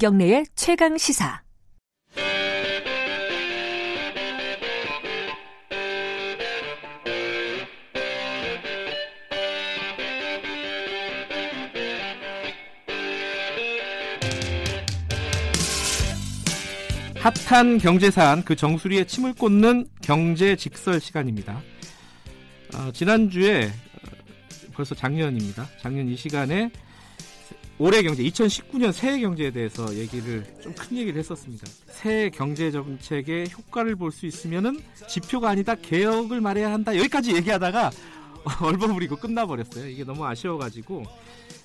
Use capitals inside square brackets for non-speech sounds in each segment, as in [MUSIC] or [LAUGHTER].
김경래의 최강 시사. 핫한 경제 사안 그 정수리에 침을 꽂는 경제 직설 시간입니다. 어, 지난주에 어, 벌써 작년입니다. 작년 이 시간에 올해 경제 2019년 새해 경제에 대해서 얘기를 좀 큰 얘기를 했었습니다. 새해 경제 정책의 효과를 볼 수 있으면은 지표가 아니다 개혁을 말해야 한다 여기까지 얘기하다가 [LAUGHS] 얼버무리고 끝나버렸어요. 이게 너무 아쉬워가지고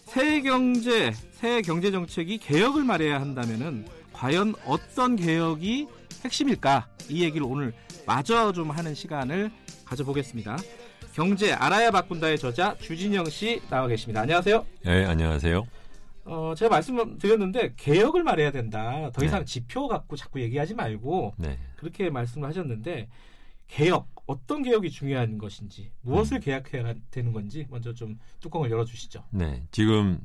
새해 경제 새해 경제 정책이 개혁을 말해야 한다면은 과연 어떤 개혁이 핵심일까 이 얘기를 오늘 마저 좀 하는 시간을 가져보겠습니다. 경제 알아야 바꾼다의 저자 주진영 씨 나와 계십니다. 안녕하세요. 네, 안녕하세요. 어, 제가 말씀드렸는데 개혁을 말해야 된다. 더 이상 네. 지표 갖고 자꾸 얘기하지 말고 네. 그렇게 말씀을 하셨는데 개혁 어떤 개혁이 중요한 것인지 무엇을 음. 개혁해야 되는 건지 먼저 좀 뚜껑을 열어주시죠. 네, 지금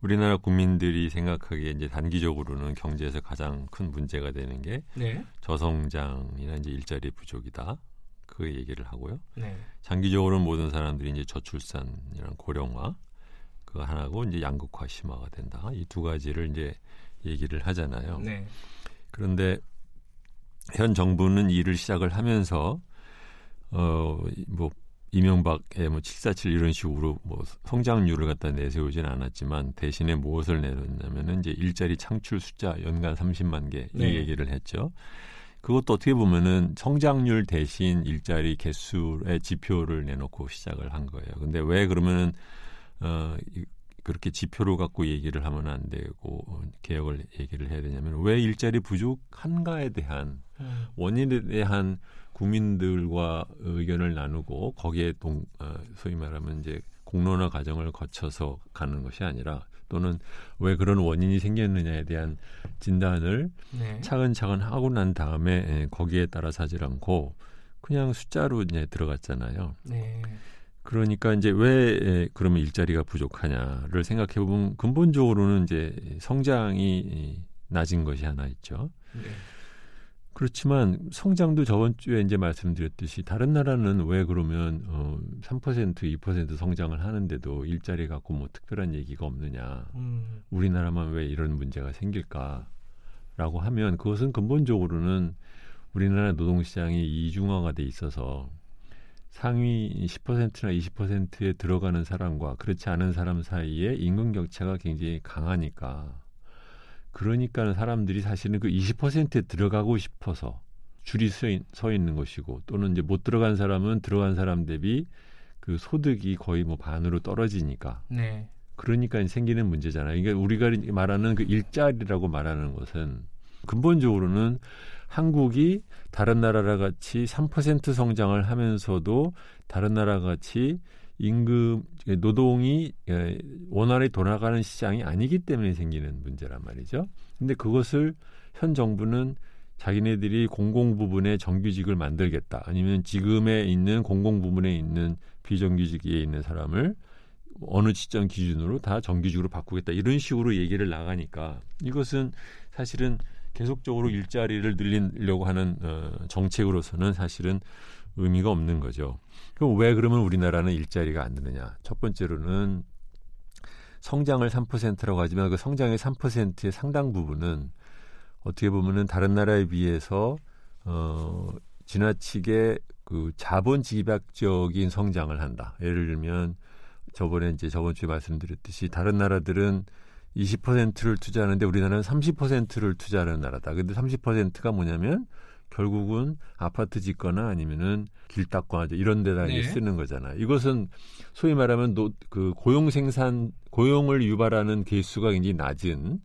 우리나라 국민들이 생각하기에 이제 단기적으로는 경제에서 가장 큰 문제가 되는 게 네. 저성장이나 이제 일자리 부족이다. 그 얘기를 하고요. 네. 장기적으로는 모든 사람들이 이제 저출산이랑 고령화 그 하나고 이제 양극화 심화가 된다. 이 두 가지를 이제 얘기를 하잖아요. 네. 그런데 현 정부는 일을 시작을 하면서 어뭐 이명박의 뭐 747 이런 식으로 뭐 성장률을 갖다 내세우진 않았지만 대신에 무엇을 내놓냐면은 이제 일자리 창출 숫자 연간 30만 개이 네. 얘기를 했죠. 그것도 어떻게 보면은 성장률 대신 일자리 개수의 지표를 내놓고 시작을 한 거예요. 근데 왜 그러면은 어 그렇게 지표로 갖고 얘기를 하면 안 되고 어, 개혁을 얘기를 해야 되냐면 왜 일자리 부족한가에 대한 음. 원인에 대한 국민들과 의견을 나누고 거기에 동 어, 소위 말하면 이제 공론화 과정을 거쳐서 가는 것이 아니라 또는 왜 그런 원인이 생겼느냐에 대한 진단을 네. 차근차근 하고 난 다음에 예, 거기에 따라 사질 않고 그냥 숫자로 이제 들어갔잖아요. 네. 그러니까 이제 왜 예, 그러면 일자리가 부족하냐를 생각해 보면 근본적으로는 이제 성장이 낮은 것이 하나 있죠. 네. 그렇지만 성장도 저번 주에 이제 말씀드렸듯이 다른 나라는 왜 그러면 어, 3% 2% 성장을 하는데도 일자리 갖고 뭐 특별한 얘기가 없느냐. 음. 우리나라만 왜 이런 문제가 생길까라고 하면 그것은 근본적으로는 우리나라 노동시장이 이중화가 돼 있어서 상위 10%나 20%에 들어가는 사람과 그렇지 않은 사람 사이에 임금 격차가 굉장히 강하니까 그러니까 사람들이 사실은 그 20%에 들어가고 싶어서 줄이 서, 있, 서 있는 것이고 또는 이제 못 들어간 사람은 들어간 사람 대비 그 소득이 거의 뭐 반으로 떨어지니까. 네. 그러니까 생기는 문제잖아요. 그러니까 우리가 말하는 그 일자리라고 말하는 것은 근본적으로는 한국이 다른 나라와 같이 3% 성장을 하면서도 다른 나라 같이 임금 노동이 예, 원활히 돌아가는 시장이 아니기 때문에 생기는 문제란 말이죠. 근데 그것을 현 정부는 자기네들이 공공 부분에 정규직을 만들겠다. 아니면 지금에 있는 공공 부분에 있는 비정규직에 있는 사람을 어느 시점 기준으로 다 정규직으로 바꾸겠다. 이런 식으로 얘기를 나가니까 이것은 사실은 계속적으로 일자리를 늘리려고 하는 어, 정책으로서는 사실은 의미가 없는 거죠. 그럼 왜 그러면 우리나라는 일자리가 안 되느냐? 첫 번째로는 성장을 3%라고 하지만 그 성장의 3%의 상당 부분은 어떻게 보면은 다른 나라에 비해서 어 지나치게 그 자본 집약적인 성장을 한다. 예를 들면 저번에 이제 저번 주에 말씀드렸듯이 다른 나라들은 20%를 투자하는데 우리나라는 30%를 투자하는 나라다. 근데 30%가 뭐냐면 결국은 아파트 짓거나 아니면은 길 닦거나 이런 데다 네. 쓰는 거잖아요. 이것은 소위 말하면 노, 그 고용 생산 고용을 유발하는 개수가 굉장히 낮은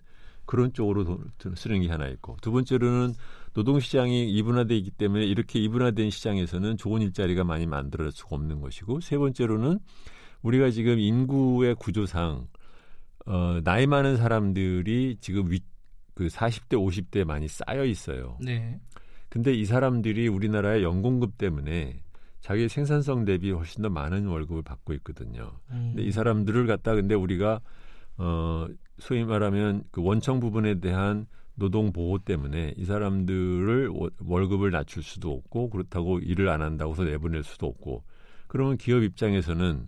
그런 쪽으로 돈, 쓰는 게 하나 있고 두 번째로는 노동 시장이 이분화돼 있기 때문에 이렇게 이분화된 시장에서는 좋은 일자리가 많이 만들어질 수가 없는 것이고 세 번째로는 우리가 지금 인구의 구조상 어, 나이 많은 사람들이 지금 위, 그 40대 50대 많이 쌓여 있어요. 네. 근데 이 사람들이 우리나라의 연공급 때문에 자기 생산성 대비 훨씬 더 많은 월급을 받고 있거든요. 음. 근데 이 사람들을 갖다 근데 우리가 어 소위 말하면 그 원청 부분에 대한 노동 보호 때문에 이 사람들을 월급을 낮출 수도 없고 그렇다고 일을 안 한다고 해서 내보낼 수도 없고 그러면 기업 입장에서는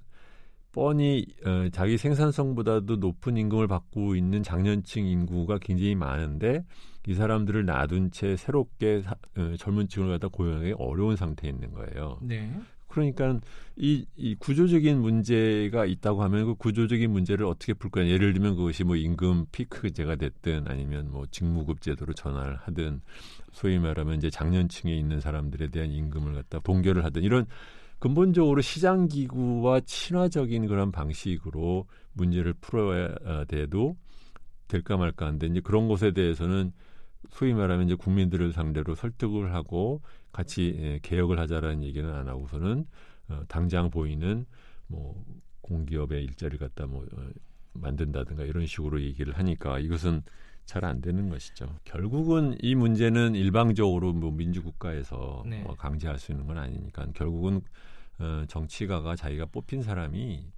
뻔히 어, 자기 생산성보다도 높은 임금을 받고 있는 장년층 인구가 굉장히 많은데 이 사람들을 놔둔 채 새롭게 사, 어, 젊은 층을 갖다 고용하기 어려운 상태에 있는 거예요. 네. 그러니까 이, 이 구조적인 문제가 있다고 하면 그 구조적인 문제를 어떻게 풀 거냐. 예를 들면 그것이 뭐 임금 피크제가 됐든 아니면 뭐 직무급 제도로 전환을 하든 소위 말하면 이제 장년층에 있는 사람들에 대한 임금을 갖다 동결을 하든 이런 근본적으로 시장 기구와 친화적인 그런 방식으로 문제를 풀어야 돼도 될까 말까 한데 이제 그런 것에 대해서는 소위 말하면 이제 국민들을 상대로 설득을 하고 같이 예, 개혁을 하자라는 얘기는 안 하고서는 어, 당장 보이는 뭐 공기업의 일자리를 갖다 뭐 어, 만든다든가 이런 식으로 얘기를 하니까 이것은 잘 안 되는 것이죠. 결국은 이 문제는 일방적으로 뭐 민주국가에서 네. 뭐 강제할 수 있는 건 아니니까 결국은 어, 정치가가 자기가 뽑힌 사람이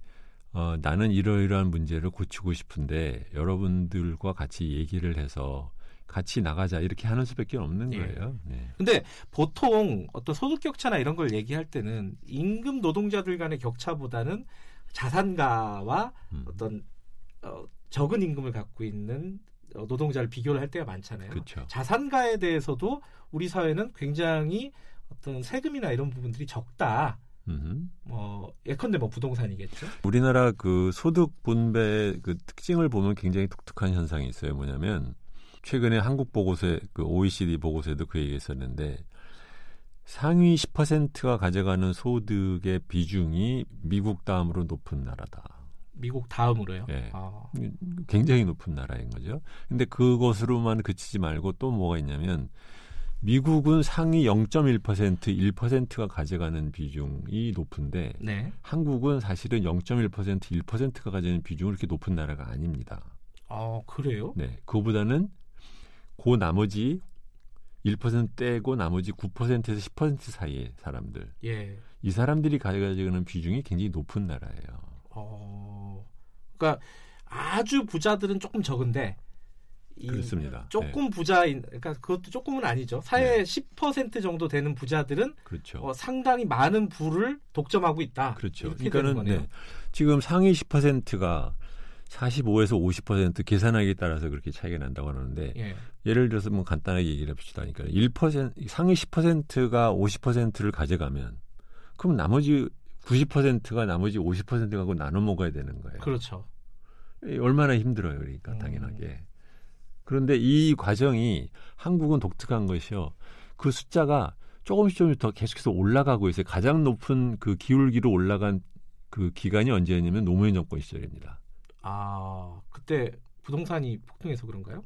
어, 나는 이러이러한 문제를 고치고 싶은데 여러분들과 같이 얘기를 해서 같이 나가자 이렇게 하는 수밖에 없는 예. 거예요. 네. 근데 보통 어떤 소득 격차나 이런 걸 얘기할 때는 임금 노동자들 간의 격차보다는 자산가와 음. 어떤 어, 적은 임금을 갖고 있는 어, 노동자를 비교를 할 때가 많잖아요. 그쵸. 자산가에 대해서도 우리 사회는 굉장히 어떤 세금이나 이런 부분들이 적다. 뭐 예컨대 뭐 부동산이겠죠. 우리나라 그 소득 분배 그 특징을 보면 굉장히 독특한 현상이 있어요. 뭐냐면 최근에 한국 보고서에 그 OECD 보고서에도 그 얘기했었는데 상위 10%가 가져가는 소득의 비중이 미국 다음으로 높은 나라다. 미국 다음으로요? 네. 아. 굉장히 높은 나라인 거죠. 근데 그것으로만 그치지 말고 또 뭐가 있냐면 미국은 상위 0.1% 1%가 가져가는 비중이 높은데 네. 한국은 사실은 0.1% 1%가 가져가는 비중이 그렇게 높은 나라가 아닙니다. 아 그래요? 네, 그보다는 그 나머지 1% 떼고 나머지 9%에서 10% 사이의 사람들. 예. 이 사람들이 가져가는 비중이 굉장히 높은 나라예요. 어, 그러니까 아주 부자들은 조금 적은데 그렇습니다. 조금 네. 부자인 그러니까 그것도 조금은 아니죠. 사회 네. 10% 정도 되는 부자들은 그렇죠. 어, 상당히 많은 부를 독점하고 있다. 그렇죠. 그러니까는 네. 지금 상위 10%가 45에서 50% 계산하기에 따라서 그렇게 차이가 난다고 하는데 예. 를 들어서 뭐 간단하게 얘기를 해봅시다. 그러니까 1% 상위 10%가 50%를 가져가면 그럼 나머지 90%가 나머지 50%가고 나눠 먹어야 되는 거예요. 그렇죠. 얼마나 힘들어요, 그러니까 음. 당연하게. 그런데 이 과정이 한국은 독특한 것이요. 그 숫자가 조금씩 조금씩 더 계속해서 올라가고 있어요. 가장 높은 그 기울기로 올라간 그 기간이 언제였냐면 노무현 정권 시절입니다. 아, 그때 부동산이 폭등해서 그런가요?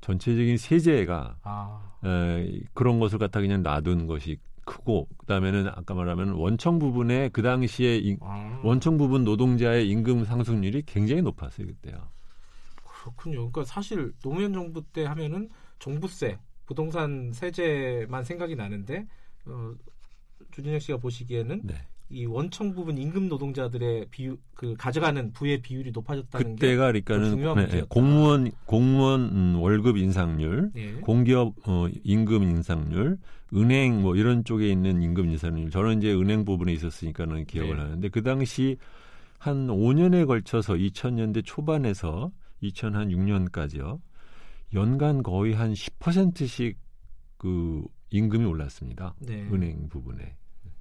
전체적인 세제가 아. 에, 그런 것을 갖다 그냥 놔둔 것이 크고 그다음에는 아까 말하면 원청 부분에 그 당시에 인, 아. 원청 부분 노동자의 임금 상승률이 굉장히 높았어요 그때요. 그렇군요. 그러니까 사실 노무현 정부 때 하면은 종부세, 부동산 세제만 생각이 나는데 어, 주진혁 씨가 보시기에는 네. 이 원청 부분 임금 노동자들의 비율 그 가져가는 부의 비율이 높아졌다는 그때가 그러니까는 네, 네, 공무원 공무원 음, 월급 인상률, 네. 공기업 어, 임금 인상률, 은행 뭐 이런 쪽에 있는 임금 인상률. 저는 이제 은행 부분에 있었으니까는 기억을 네. 하는데 그 당시 한 5년에 걸쳐서 2000년대 초반에서 2006년까지요. 연간 거의 한 10%씩 그 임금이 올랐습니다. 네. 은행 부분에.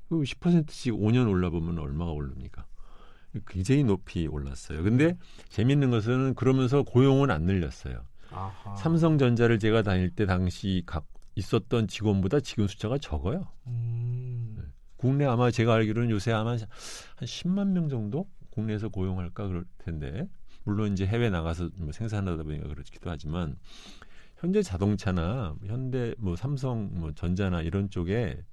그 10%씩 5년 올라보면 얼마가 오릅니까? 굉장히 높이 올랐어요. 근데 재밌는 것은 그러면서 고용은 안 늘렸어요. 아하. 삼성전자를 제가 다닐 때 당시 각 있었던 직원보다 지금 숫자가 적어요. 음. 네. 국내 아마 제가 알기로는 요새 아마 한 10만 명 정도 국내에서 고용할까 그럴 텐데 물론 이제 해외 나가서 뭐 생산하다 보니까 그렇기도 하지만 현재 자동차나 현대 뭐 삼성 뭐 전자나 이런 쪽에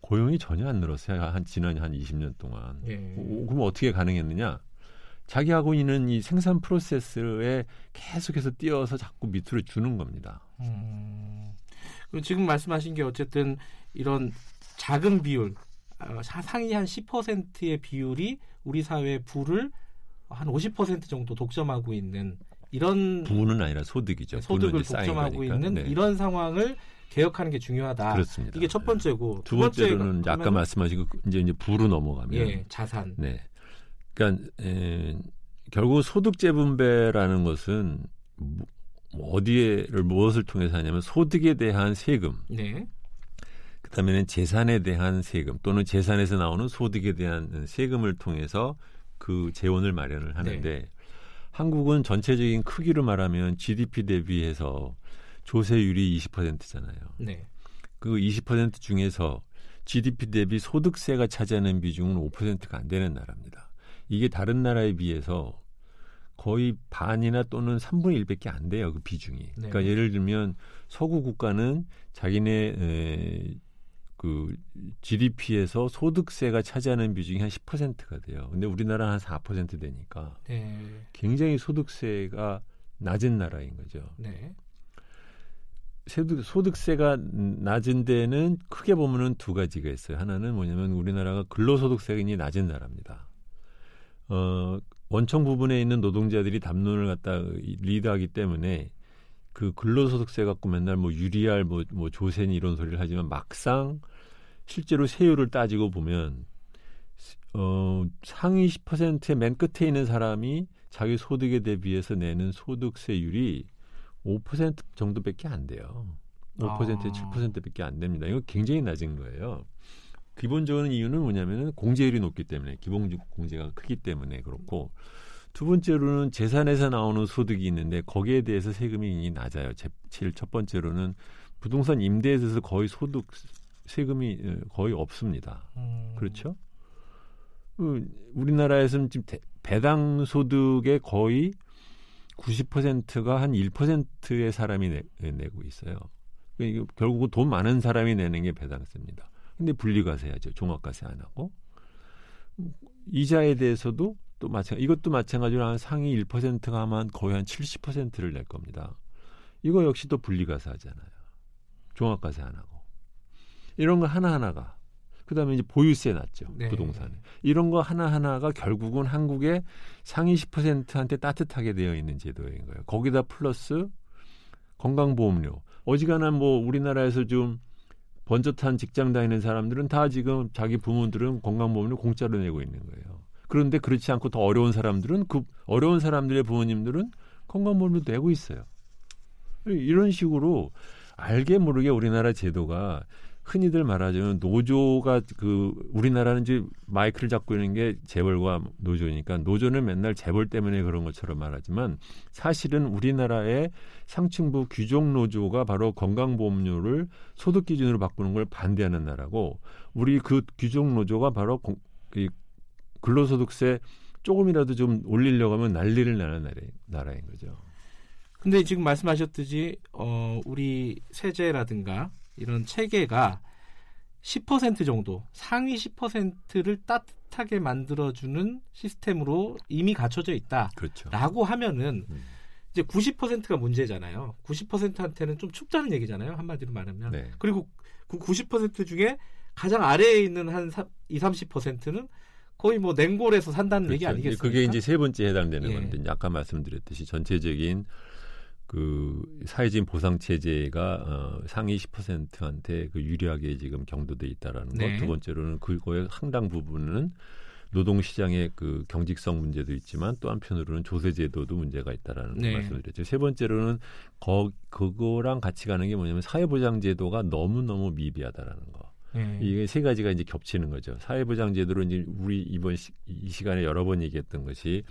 고용이 전혀 안 늘었어요. 한 지난 한 20년 동안. 예. 오, 그럼 어떻게 가능했느냐? 자기 하고 있는 이 생산 프로세스에 계속해서 뛰어서 자꾸 밑으로 주는 겁니다. 음, 지금 말씀하신 게 어쨌든 이런 작은 비율, 어, 상위 한 10%의 비율이 우리 사회의 부를 한 50% 정도 독점하고 있는 이런 부는 아니라 소득이죠. 네, 소득을 독점하고 있는 네. 이런 상황을 개혁하는 게 중요하다. 그렇습니다. 이게 첫 번째고 두, 두 번째로는 아까 말씀하신 이제 이제 부로 넘어가면 예, 자산. 네. 그러니까 에, 결국 소득 재분배라는 것은 뭐, 어디에를 무엇을 통해서 하냐면 소득에 대한 세금. 네. 그다음에는 재산에 대한 세금 또는 재산에서 나오는 소득에 대한 세금을 통해서 그 재원을 마련을 하는데 네. 한국은 전체적인 크기로 말하면 GDP 대비해서 조세율이 20%잖아요. 네. 그 20% 중에서 GDP 대비 소득세가 차지하는 비중은 5%가 안 되는 나라입니다. 이게 다른 나라에 비해서 거의 반이나 또는 3분의 1밖에 안 돼요. 그 비중이. 네. 그러니까 예를 들면 서구 국가는 자기네 에, 그 GDP에서 소득세가 차지하는 비중이 한 10%가 돼요. 근데 우리나라는 한4% 되니까 네. 굉장히 소득세가 낮은 나라인 거죠. 네. 소득, 소득세가 낮은 데는 크게 보면은 두 가지가 있어요. 하나는 뭐냐면 우리나라가 근로소득세가 낮은 나라입니다. 어, 원청 부분에 있는 노동자들이 담론을 갖다 리드하기 때문에 그 근로소득세 갖고 맨날 뭐 유리할 뭐, 뭐 조세니 이런 소리를 하지만 막상 실제로 세율을 따지고 보면 어, 상위 10%의 맨 끝에 있는 사람이 자기 소득에 대비해서 내는 소득세율이 5% 정도밖에 안 돼요. 5% 아. 7%밖에 안 됩니다. 이거 굉장히 낮은 거예요. 기본적인 이유는 뭐냐면은 공제율이 높기 때문에 기본 공제가 크기 때문에 그렇고 두 번째로는 재산에서 나오는 소득이 있는데 거기에 대해서 세금이 낮아요. 제일 첫 번째로는 부동산 임대에 대해서 거의 소득 세금이 어, 거의 없습니다. 음. 그렇죠? 그 우리나라에서는 지금 배당 소득의 거의 90%가 한 1%의 사람이 내, 내고 있어요. 그러니까 결국 돈 많은 사람이 내는 게 배당세입니다. 근데 분리과세하죠. 종합과세 안 하고. 이자에 대해서도 또 마찬가지, 이것도 마찬가지로 한 상위 1%가 하면 거의 한 70%를 낼 겁니다. 이거 역시 또 분리과세 하잖아요. 종합과세 안 하고. 이런 거 하나 하나가 그다음에 이제 보유세 났죠 네. 부동산에 이런 거 하나 하나가 결국은 한국의 상위 10%한테 따뜻하게 되어 있는 제도인 거예요. 거기다 플러스 건강보험료 어지간한 뭐 우리나라에서 좀 번젓한 직장 다니는 사람들은 다 지금 자기 부모들은 건강보험료 공짜로 내고 있는 거예요. 그런데 그렇지 않고 더 어려운 사람들은 그 어려운 사람들의 부모님들은 건강보험료 내고 있어요. 이런 식으로 알게 모르게 우리나라 제도가 흔히들 말하자면 노조가 그 우리나라는 이제 마이크를 잡고 있는 게 재벌과 노조니까 노조는 맨날 재벌 때문에 그런 것처럼 말하지만 사실은 우리나라의 상층부 규정 노조가 바로 건강보험료를 소득 기준으로 바꾸는 걸 반대하는 나라고 우리 그 규정 노조가 바로 근로소득세 조금이라도 좀 올리려고 하면 난리를 나는 나라, 나라인 거죠. 근데 지금 말씀하셨듯이 어 우리 세제라든가 이런 체계가 10% 정도 상위 10%를 따뜻하게 만들어주는 시스템으로 이미 갖춰져 있다라고 그렇죠. 하면은 음. 이제 90%가 문제잖아요. 90%한테는 좀 춥다는 얘기잖아요. 한마디로 말하면. 네. 그리고 그 90% 중에 가장 아래에 있는 한 20, 30%는 거의 뭐 냉골에서 산다는 그렇죠. 얘기 아니겠습니까? 그게 이제 세 번째 해당되는 예. 건데 아까 말씀드렸듯이 전체적인 그 사회적인 보상 체제가 어, 상위 10%한테 그 유리하게 지금 경도돼 있다라는 네. 것. 두 번째로는 그거의 상당 부분은 노동 시장의 그 경직성 문제도 있지만 또 한편으로는 조세 제도도 문제가 있다라는 네. 말씀을 드렸죠. 세 번째로는 거 그거랑 같이 가는 게 뭐냐면 사회 보장 제도가 너무 너무 미비하다라는 거. 네. 이게 세 가지가 이제 겹치는 거죠. 사회보장 제도로 이제 우리 이번 시, 이 시간에 여러 번 얘기했던 것이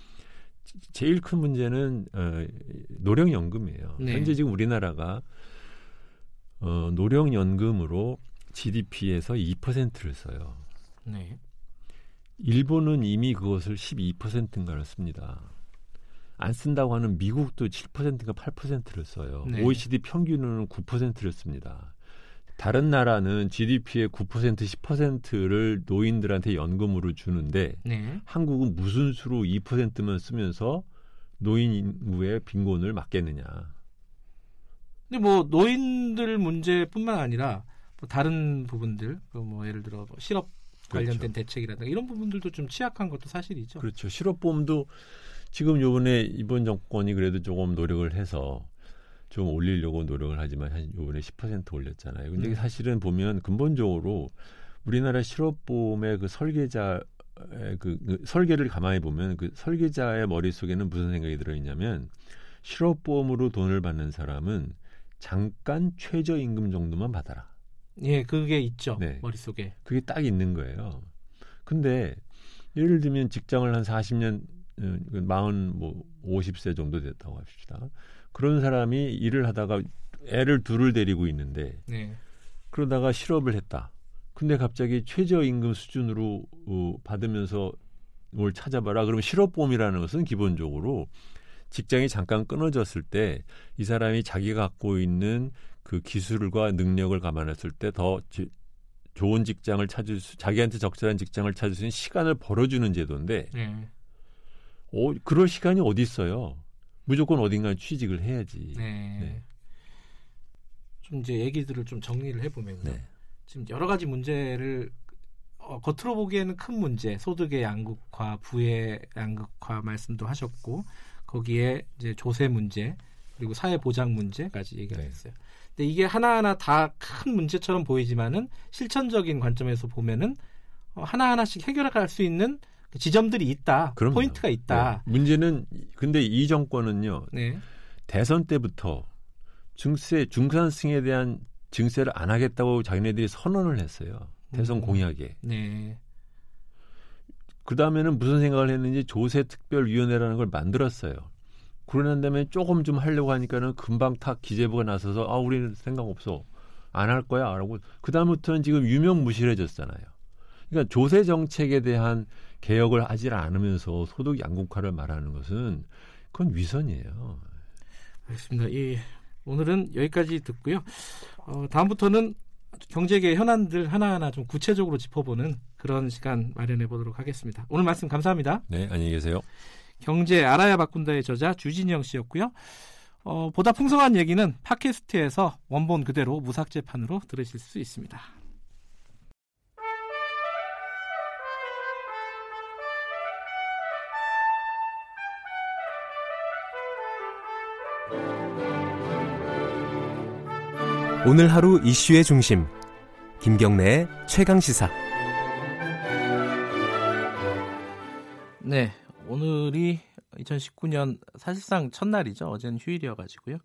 제일 큰 문제는 어, 노령연금이에요. 네. 현재 지금 우리나라가 어, 노령연금으로 GDP에서 2%를 써요. 네. 일본은 이미 그것을 12%인가를 씁니다. 안 쓴다고 하는 미국도 7%인가 8%를 써요. 네. OECD 평균은 9%를 씁니다. 다른 나라는 GDP의 9% 10%를 노인들한테 연금으로 주는데 네. 한국은 무슨 수로 2%만 쓰면서 노인 인구의 빈곤을 막겠느냐. 근데 뭐 노인들 문제뿐만 아니라 뭐 다른 부분들 그뭐 예를 들어 뭐 실업 관련된 그렇죠. 대책이라든가 이런 부분들도 좀 취약한 것도 사실이죠. 그렇죠. 실업보험도 지금 요번에 이번 정권이 그래도 조금 노력을 해서 좀 올리려고 노력을 하지만 한 요번에 10% 올렸잖아요. 근데 음. 사실은 보면 근본적으로 우리나라 실업보험의 그 설계자 그, 그 설계를 가만히 보면 그 설계자의 머릿속에는 무슨 생각이 들어 있냐면 실업보험으로 돈을 받는 사람은 잠깐 최저임금 정도만 받아라. 예, 그게 있죠. 네. 머릿속에. 그게 딱 있는 거예요. 근데 예를 들면 직장을 한 40년 40, 뭐 50세 정도 됐다고 합시다. 그런 사람이 일을 하다가 애를 둘을 데리고 있는데 네. 그러다가 실업을 했다. 근데 갑자기 최저임금 수준으로 어, 받으면서 뭘 찾아봐라. 그러면 실업보험이라는 것은 기본적으로 직장이 잠깐 끊어졌을 때 이 사람이 자기가 갖고 있는 그 기술과 능력을 감안했을 때 더 좋은 직장을 찾을 수, 자기한테 적절한 직장을 찾을 수 있는 시간을 벌어주는 제도인데, 네. 어, 그럴 시간이 어디 있어요? 무조건 어딘가에 취직을 해야지. 네. 네. 좀 이제 얘기들을 좀 정리를 해보면요. 네. 지금 여러 가지 문제를 어, 겉으로 보기에는 큰 문제, 소득의 양극화, 부의 양극화 말씀도 하셨고 거기에 이제 조세 문제 그리고 사회 보장 문제까지 얘기가 됐어요. 네. 근데 이게 하나하나 다 큰 문제처럼 보이지만은 실천적인 관점에서 보면은 어, 하나하나씩 해결할 수 있는 지점들이 있다. 그럼요. 포인트가 있다. 네. 문제는 근데 이 정권은요. 네. 대선 때부터 중세 중산층에 대한 증세를 안 하겠다고 자기네들이 선언을 했어요. 대선 음. 공약에. 네. 그 다음에는 무슨 생각을 했는지 조세특별위원회라는 걸 만들었어요. 그러는 다음에 조금 좀 하려고 하니까는 금방 탁 기재부가 나서서 아 우리는 생각 없어 안 할 거야 라고 그 다음부터는 지금 유명무실해졌잖아요. 그러니까 조세 정책에 대한 개혁을 하지 않으면서 소득 양극화를 말하는 것은 그건 위선이에요. 알겠습니다. 이 오늘은 여기까지 듣고요. 어, 다음부터는 경제계 현안들 하나하나 좀 구체적으로 짚어보는 그런 시간 마련해 보도록 하겠습니다. 오늘 말씀 감사합니다. 네, 안녕히 계세요. 경제 알아야 바꾼다의 저자 주진영 씨였고요. 어, 보다 풍성한 얘기는 팟캐스트에서 원본 그대로 무삭제판으로 들으실 수 있습니다. 오늘 하루 이슈의 중심. 김경래의 최강 시사. 네 오늘이 2019년 사실상 첫날이죠. 어제는 휴일이어가지고요.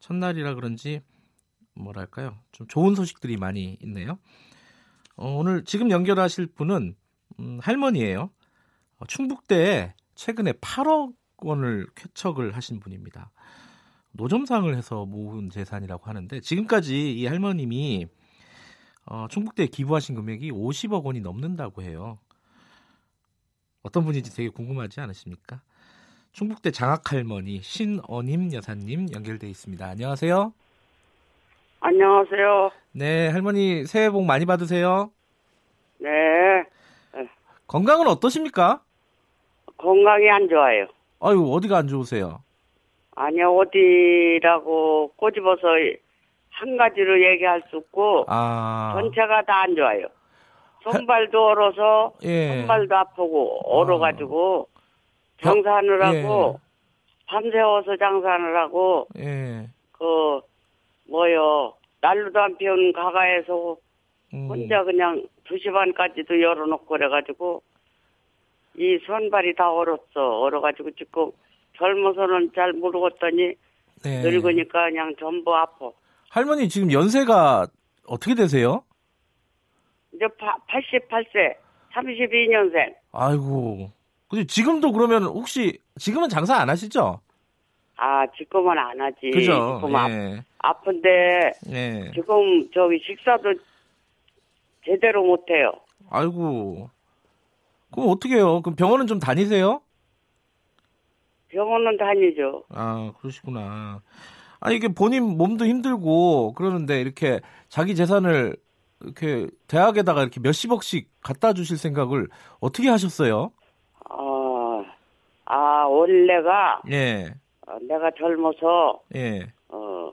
첫날이라 그런지 뭐랄까요? 좀 좋은 소식들이 많이 있네요. 어, 오늘 지금 연결하실 분은 음, 할머니예요. 어, 충북대에 최근에 8억 원을 쾌척을 하신 분입니다. 노점상을 해서 모은 재산이라고 하는데 지금까지 이 할머님이 어, 충북대에 기부하신 금액이 50억 원이 넘는다고 해요. 어떤 분인지 되게 궁금하지 않으십니까? 충북대 장학할머니 신어님 여사님 연결돼 있습니다. 안녕하세요. 안녕하세요. 네, 할머니 새해 복 많이 받으세요. 네. 건강은 어떠십니까? 건강이 안 좋아요. 아유, 어디가 안 좋으세요? 아니요, 어디라고 꼬집어서 한 가지로 얘기할 수 없고, 아. 전체가 다 안 좋아요. 손발도 얼어서, 예. 손발도 아프고, 얼어가지고, 아. 장사를 하고, 예. 밤새워서 장사를 하고, 예. 그, 뭐요, 날로도 안 피운 가가에서 음. 혼자 그냥 2시 반까지도 열어놓고 그래가지고, 이 손발이 다 얼었어. 얼어가지고 지금 젊어서는 잘 모르겠더니 네. 늙으니까 그냥 전부 아파. 할머니 지금 연세가 어떻게 되세요? 이제 88세, 32년생. 아이고. 근데 지금도 그러면 혹시 지금은 장사 안 하시죠? 아, 지금은 안 하지. 그죠? 지금 예. 아, 아픈데 예. 지금 저기 식사도 제대로 못 해요. 아이고. 그럼 어떻게 해요? 그럼 병원은 좀 다니세요? 병원은 다니죠. 아, 그러시구나. 아, 이게 본인 몸도 힘들고 그러는데 이렇게 자기 재산을 이렇게 대학에다가 이렇게 몇십억씩 갖다 주실 생각을 어떻게 하셨어요? 어, 아, 원래가. 예. 어, 내가 젊어서. 예. 어,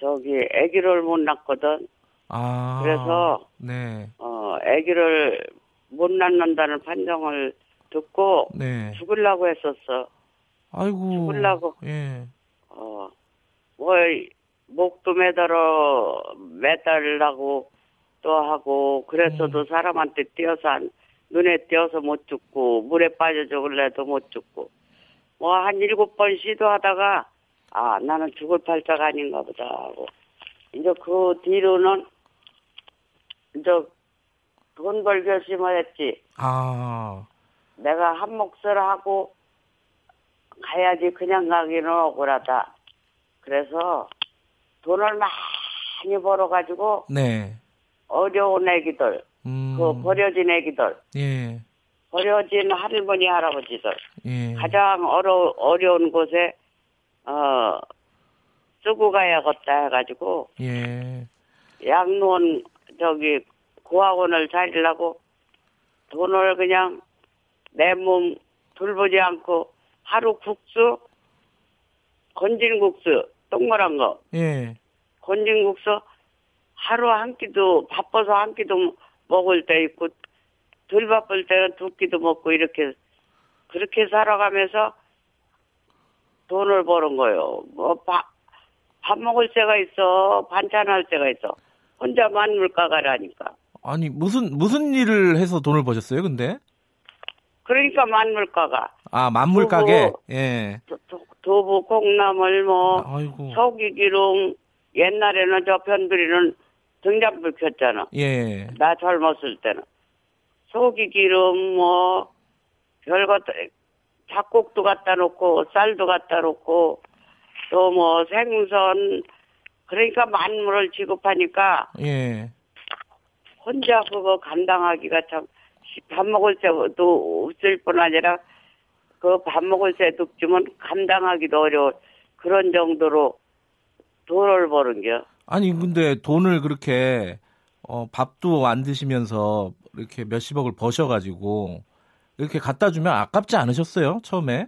저기, 아기를 못 낳거든. 아. 그래서. 네. 어, 아기를 못 낳는다는 판정을 듣고. 네. 죽으려고 했었어. 아이고. 죽을라고. 예. 어, 뭐, 목도 매달어, 매달라고 또 하고, 그랬어도 음. 사람한테 뛰어서 안, 눈에 띄어서 못 죽고, 물에 빠져 죽을래도 못 죽고. 뭐, 한 일곱 번 시도하다가, 아, 나는 죽을 팔자가 아닌가 보다 하고. 이제 그 뒤로는, 이제 돈 벌 결심을 했지. 아. 내가 한 몫을 하고 가야지 그냥 가기는 억울하다. 그래서 돈을 많이 벌어가지고 네. 어려운 애기들, 음. 그 버려진 애기들, 예. 버려진 할머니 할아버지들, 예. 가장 어려 어려운 곳에 어 쓰고 가야겠다 해가지고 예. 양로원 저기 고학원을 차리려고 돈을 그냥 내 몸 돌보지 않고 하루 국수, 건진 국수, 동그란 거. 예. 건진 국수 하루 한 끼도 바빠서 한 끼도 먹을 때 있고 덜 바쁠 때는 두 끼도 먹고 이렇게 그렇게 살아가면서 돈을 버는 거예요. 뭐 밥, 밥 먹을 때가 있어, 반찬할 때가 있어. 혼자 만 물가가라니까. 아니 무슨 무슨 일을 해서 돈을 버셨어요, 근데? 그러니까 만물가가. 아 만물 가게. 예. 도, 부 콩나물 뭐 아이고. 소기기름 옛날에는 저 변두리는 등잔불 켰잖아. 예. 나 젊었을 때는 소기기름 뭐 별것 잡곡도 갖다 놓고 쌀도 갖다 놓고 또 뭐 생선 그러니까 만물을 지급하니까 예. 혼자 그거 감당하기가 참 밥 먹을 때도 없을 뿐 아니라 그 밥 먹을 때도 없지만 감당하기도 어려운 그런 정도로 돈을 버는겨. 아니 근데 돈을 그렇게 어, 밥도 안 드시면서 이렇게 몇십억을 버셔가지고 이렇게 갖다 주면 아깝지 않으셨어요 처음에?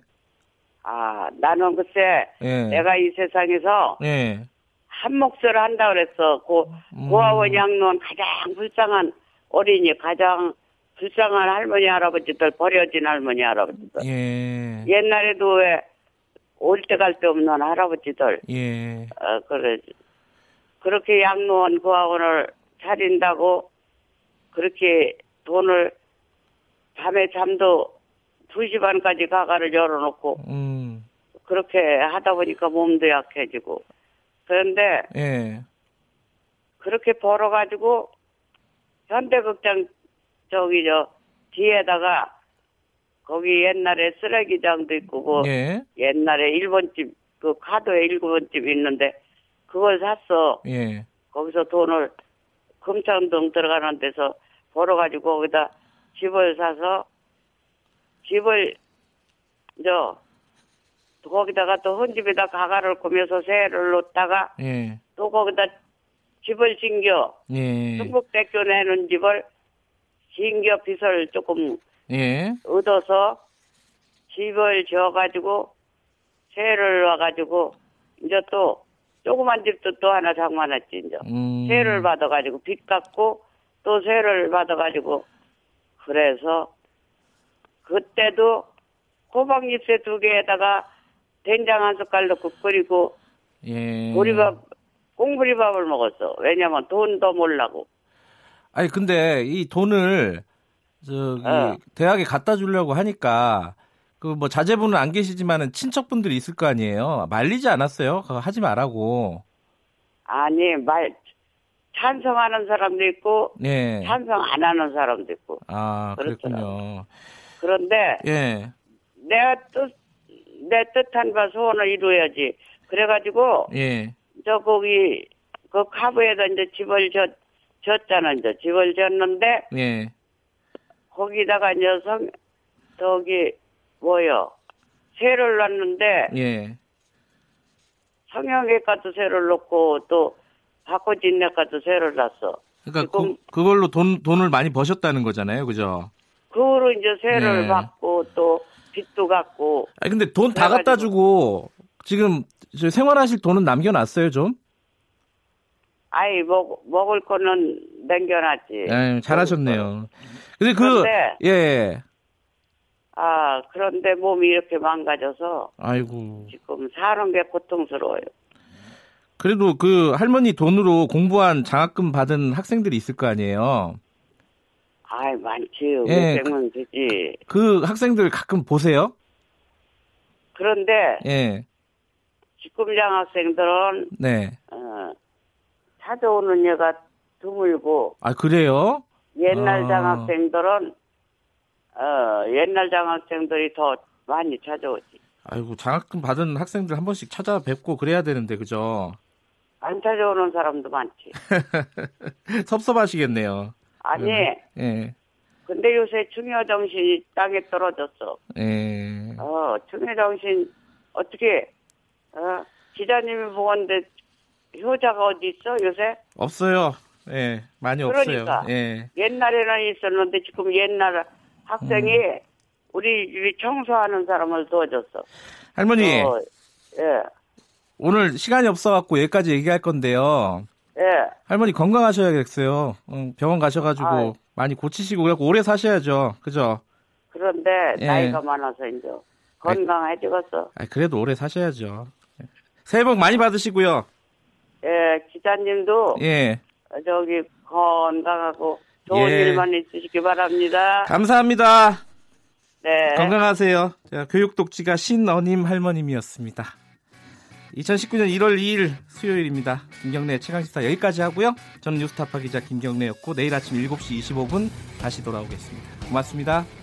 아 나는 글쎄 예. 내가 이 세상에서 예. 한 몫을 한다 그랬어. 고 음. 고아원 양로원 가장 불쌍한 어린이 가장 불쌍한 할머니 할아버지들 버려진 할머니 할아버지들. 예. 옛날에도 왜 올 때 갈 때 없는 할아버지들. 예. 어 그래 그렇게 양로원 고아원을 차린다고 그렇게 돈을 밤에 잠도 2시 반까지 가가를 열어놓고 음. 그렇게 하다 보니까 몸도 약해지고 그런데 예. 그렇게 벌어가지고 현대극장 저기 저 뒤에다가 거기 옛날에 쓰레기장도 있고 그 예. 옛날에 일본집 그 카도에 일본집 있는데 그걸 샀어. 예. 거기서 돈을 금창동 들어가는 데서 벌어가지고 거기다 집을 사서 집을 저 거기다가 또 헌집에다 가가를 꾸며서 새를 놓다가 예. 또 거기다 집을 신겨 예. 충북대교 내는 집을 신겨 빚을 조금 예. 얻어서 집을 지어가지고 새를 와가지고 이제 또 조그만 집도 또 하나 장만했지 이제 음. 새를 받아가지고 빚 갚고 또 새를 받아가지고 그래서 그때도 호박잎새 두 개에다가 된장 한 숟갈 넣고 끓이고 예. 보리밥 꽁부리밥을 먹었어. 왜냐면 돈도 몰라고. 아니 근데 이 돈을 저기 어. 대학에 갖다 주려고 하니까 그 뭐 자제분은 안 계시지만은 친척분들이 있을 거 아니에요. 말리지 않았어요. 그거 하지 말라고. 아니 말 찬성하는 사람도 있고 네. 찬성 안 하는 사람도 있고. 아 그렇군요. 그런데 예. 내가 뜻, 내 뜻한 바 소원을 이루어야지. 그래가지고 예. 저 거기 그 카브에다 이제 집을 졌 졌잖아 이제 집을 졌는데 예. 거기다가 성 저기 뭐요 새를 놨는데 예. 성형외과도 새를 놓고 또 바꿔진내과도 새를 놨어. 그러니까 그, 그걸로 돈 돈을 많이 버셨다는 거잖아요, 그죠? 그거로 이제 새를 예. 받고 또 빚도 갚고. 아니 근데 돈 다 갖다 주고 지금 생활하실 돈은 남겨놨어요 좀? 아이 먹 먹을 거는 남겨놨지. 예, 잘하셨네요. 근데 그 예. 아, 그런데 몸이 이렇게 망가져서. 아이고. 지금 사는 게 고통스러워요. 그래도 그 할머니 돈으로 공부한 장학금 받은 학생들이 있을 거 아니에요? 아이, 많지. 예, 그, 되지. 그 학생들 가끔 보세요? 그런데. 예. 직급장 학생들은. 네. 어, 찾아오는 애가 드물고. 아, 그래요? 옛날 아. 장학생들은 어, 옛날 장학생들이 더 많이 찾아오지. 아이고, 장학금 받은 학생들 한 번씩 찾아뵙고 그래야 되는데, 그죠? 안 찾아오는 사람도 많지. [LAUGHS] 섭섭하시겠네요. 아니. 예. 근데 요새 중요 정신이 땅에 떨어졌어. 예. 어, 중요 정신 어떻게 어, 기자님이 보건데 효자가 어디 있어 요새? 없어요. 예, 많이 그러니까. 없어요. 예. 옛날에는 있었는데 지금 옛날 학생이 음. 우리 집이 청소하는 사람을 도와줬어. 할머니. 어, 예. 오늘 시간이 없어갖고 여기까지 얘기할 건데요. 예. 할머니 건강하셔야겠어요. 병원 가셔가지고 아 많이 고치시고 그래고 오래 사셔야죠. 그죠? 그런데 예. 나이가 많아서 이제 건강해지겠어. 아, 그래도 오래 사셔야죠. 새해 복 많이 받으시고요. 예, 기자님도 예. 저기 건강하고 좋은 예. 일만 있으시기 바랍니다. 감사합니다. 네. 건강하세요. 자, 교육독지가 신어님 할머님이었습니다. 2019년 1월 2일 수요일입니다. 김경래 최강시사 여기까지 하고요. 저는 뉴스타파 기자 김경래였고 내일 아침 7시 25분 다시 돌아오겠습니다. 고맙습니다.